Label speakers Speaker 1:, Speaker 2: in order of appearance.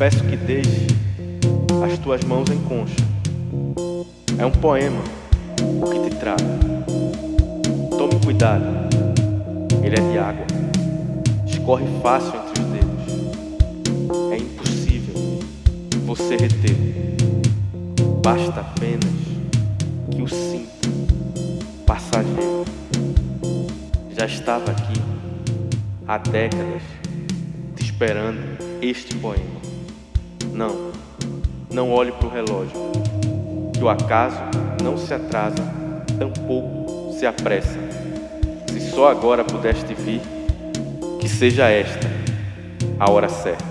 Speaker 1: Peço que deixe as tuas mãos em concha. É um poema o que te trago. Tome cuidado, ele é de água. Escorre fácil entre os dedos. É impossível você reter. Basta apenas que o sinta passageiro. Já estava aqui há décadas te esperando este poema. Não, não olhe para o relógio, que o acaso não se atrasa, tampouco se apressa. Se só agora pudeste vir, que seja esta a hora certa.